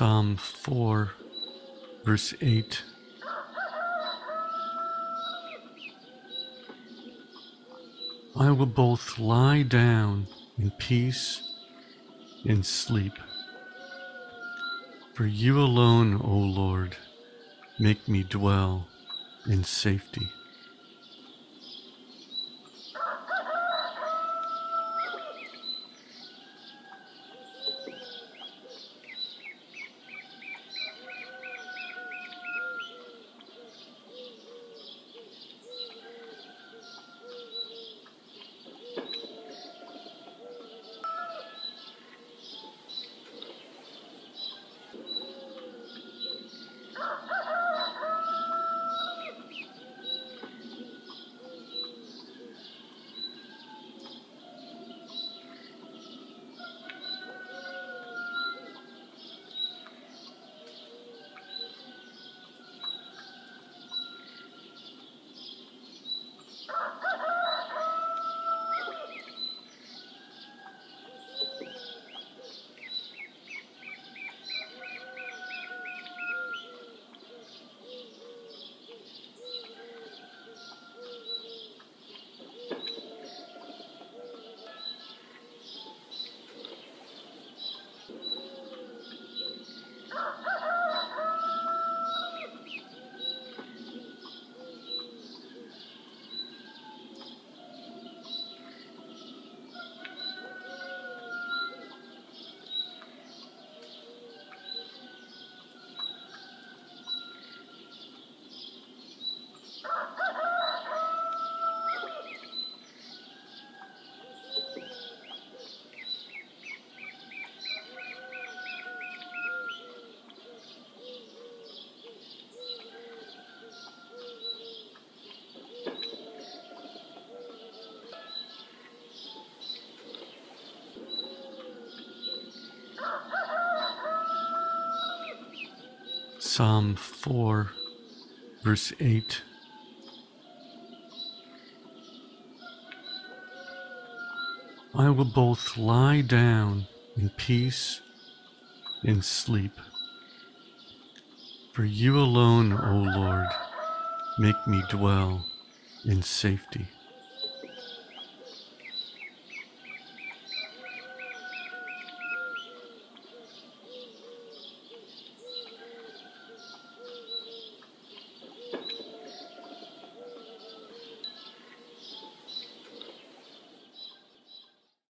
Psalm 4, verse 8. I will both lie down in peace and sleep. For you alone, O Lord, make me dwell in safety. Psalm 4, verse 8. I will both lie down in peace and sleep. For you alone, O Lord, make me dwell in safety.